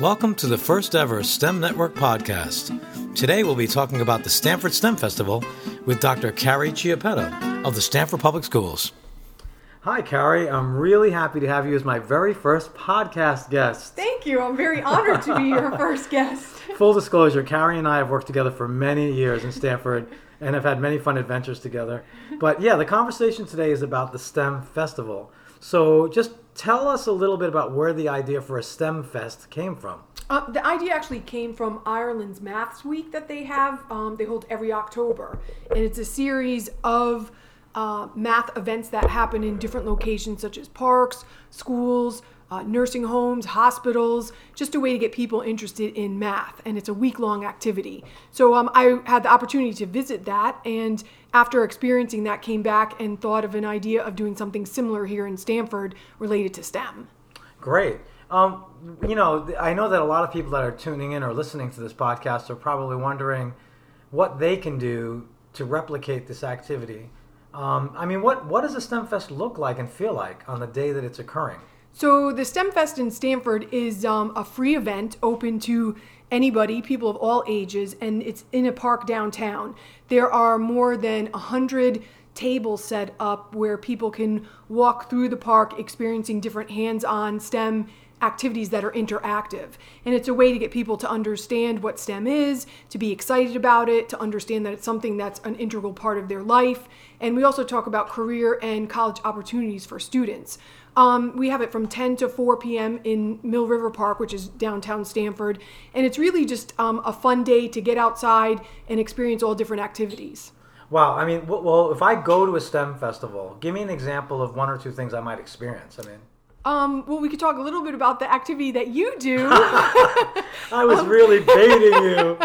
Welcome to the first ever STEM Network podcast. Today we'll be talking about the Stamford STEM Festival with Dr. Carrie Chiappetta of the Stamford Public Schools. Hi, Carrie. I'm really happy to have you as my very first podcast guest. Thank you. I'm very honored to be your first guest. Full disclosure Carrie and I have worked together for many years in Stamford and have had many fun adventures together. But yeah, the conversation today is about the STEM Festival. So just tell us a little bit about where the idea for a STEM Fest came from. Uh, the idea actually came from Ireland's Maths Week that they have. Um, they hold every October, and it's a series of uh, math events that happen in different locations, such as parks, schools, uh, nursing homes, hospitals, just a way to get people interested in math. And it's a week long activity. So um, I had the opportunity to visit that. And after experiencing that, came back and thought of an idea of doing something similar here in Stamford related to STEM. Great. Um, you know, I know that a lot of people that are tuning in or listening to this podcast are probably wondering what they can do to replicate this activity. Um, I mean, what, what does a STEM Fest look like and feel like on the day that it's occurring? So the STEM Fest in Stamford is um, a free event open to anybody, people of all ages, and it's in a park downtown. There are more than a hundred tables set up where people can walk through the park experiencing different hands-on STEM activities that are interactive. And it's a way to get people to understand what STEM is, to be excited about it, to understand that it's something that's an integral part of their life. And we also talk about career and college opportunities for students. Um, we have it from 10 to 4 p.m. in Mill River Park, which is downtown Stamford. And it's really just um, a fun day to get outside and experience all different activities. Wow. I mean, well, if I go to a STEM festival, give me an example of one or two things I might experience. I mean, um, well, we could talk a little bit about the activity that you do. I was um, really baiting you.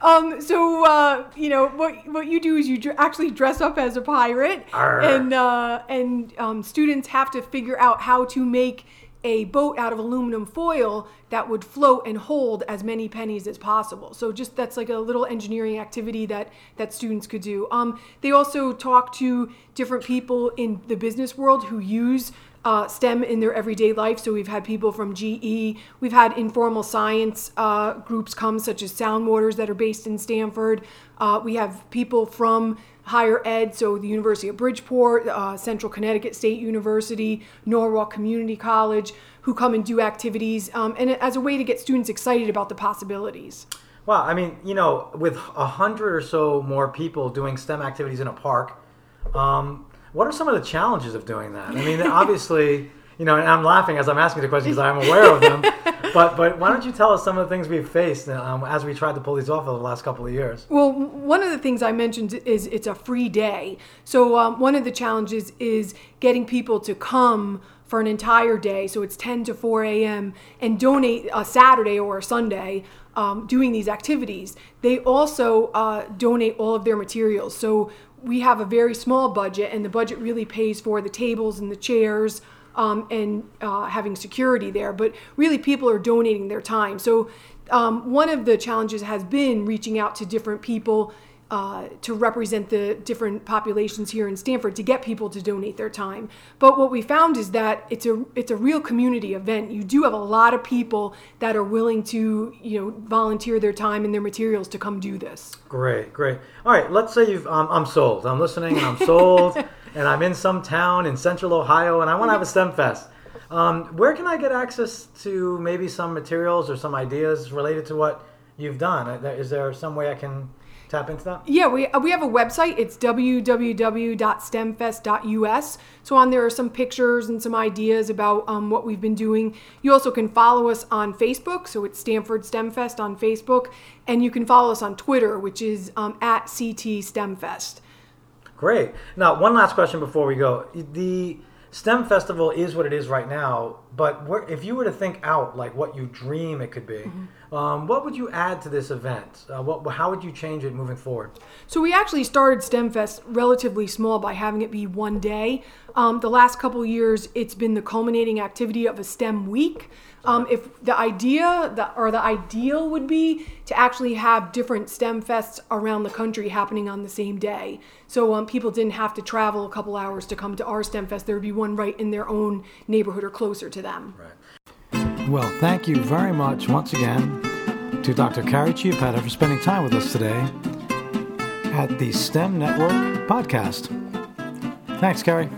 um, so uh, you know what what you do is you dr- actually dress up as a pirate, Arr. and uh, and um, students have to figure out how to make a boat out of aluminum foil that would float and hold as many pennies as possible. So just that's like a little engineering activity that that students could do. Um, they also talk to different people in the business world who use uh, STEM in their everyday life. So we've had people from GE, we've had informal science uh, groups come, such as SoundWaters, that are based in Stamford. Uh, we have people from higher ed, so the University of Bridgeport, uh, Central Connecticut State University, Norwalk Community College, who come and do activities, um, and as a way to get students excited about the possibilities. Well, I mean, you know, with a hundred or so more people doing STEM activities in a park, um, what are some of the challenges of doing that? I mean, obviously, you know, and I'm laughing as I'm asking the questions I'm aware of them. but but why don't you tell us some of the things we've faced um, as we tried to pull these off over the last couple of years? Well, one of the things I mentioned is it's a free day. So um, one of the challenges is getting people to come for an entire day. So it's 10 to 4 a.m. and donate a Saturday or a Sunday um, doing these activities. They also uh, donate all of their materials. So we have a very small budget, and the budget really pays for the tables and the chairs um, and uh, having security there. But really, people are donating their time. So, um, one of the challenges has been reaching out to different people uh, to represent the different populations here in Stamford to get people to donate their time. But what we found is that it's a it's a real community event. You do have a lot of people that are willing to you know volunteer their time and their materials to come do this. Great, great. All right, let's say you've um, I'm sold. I'm listening and I'm sold, and I'm in some town in Central Ohio, and I want to have a STEM fest. Um, where can I get access to maybe some materials or some ideas related to what you've done? Is there some way I can tap into that? Yeah, we, uh, we have a website. It's www.stemfest.us. So on there are some pictures and some ideas about um, what we've been doing. You also can follow us on Facebook. So it's Stamford STEMFest on Facebook. And you can follow us on Twitter, which is um, at CT STEMFest. Great. Now, one last question before we go. The STEM Festival is what it is right now, but where, if you were to think out like what you dream it could be, mm-hmm. um, what would you add to this event? Uh, what, how would you change it moving forward? So we actually started STEM Fest relatively small by having it be one day. Um, the last couple years, it's been the culminating activity of a STEM week. Um, if the idea or the ideal would be to actually have different STEM fests around the country happening on the same day. So um, people didn't have to travel a couple hours to come to our STEM fest. There would be one right in their own neighborhood or closer to them. Right. Well, thank you very much once again to Dr. Carrie Chiappetta for spending time with us today at the STEM Network podcast. Thanks, Carrie.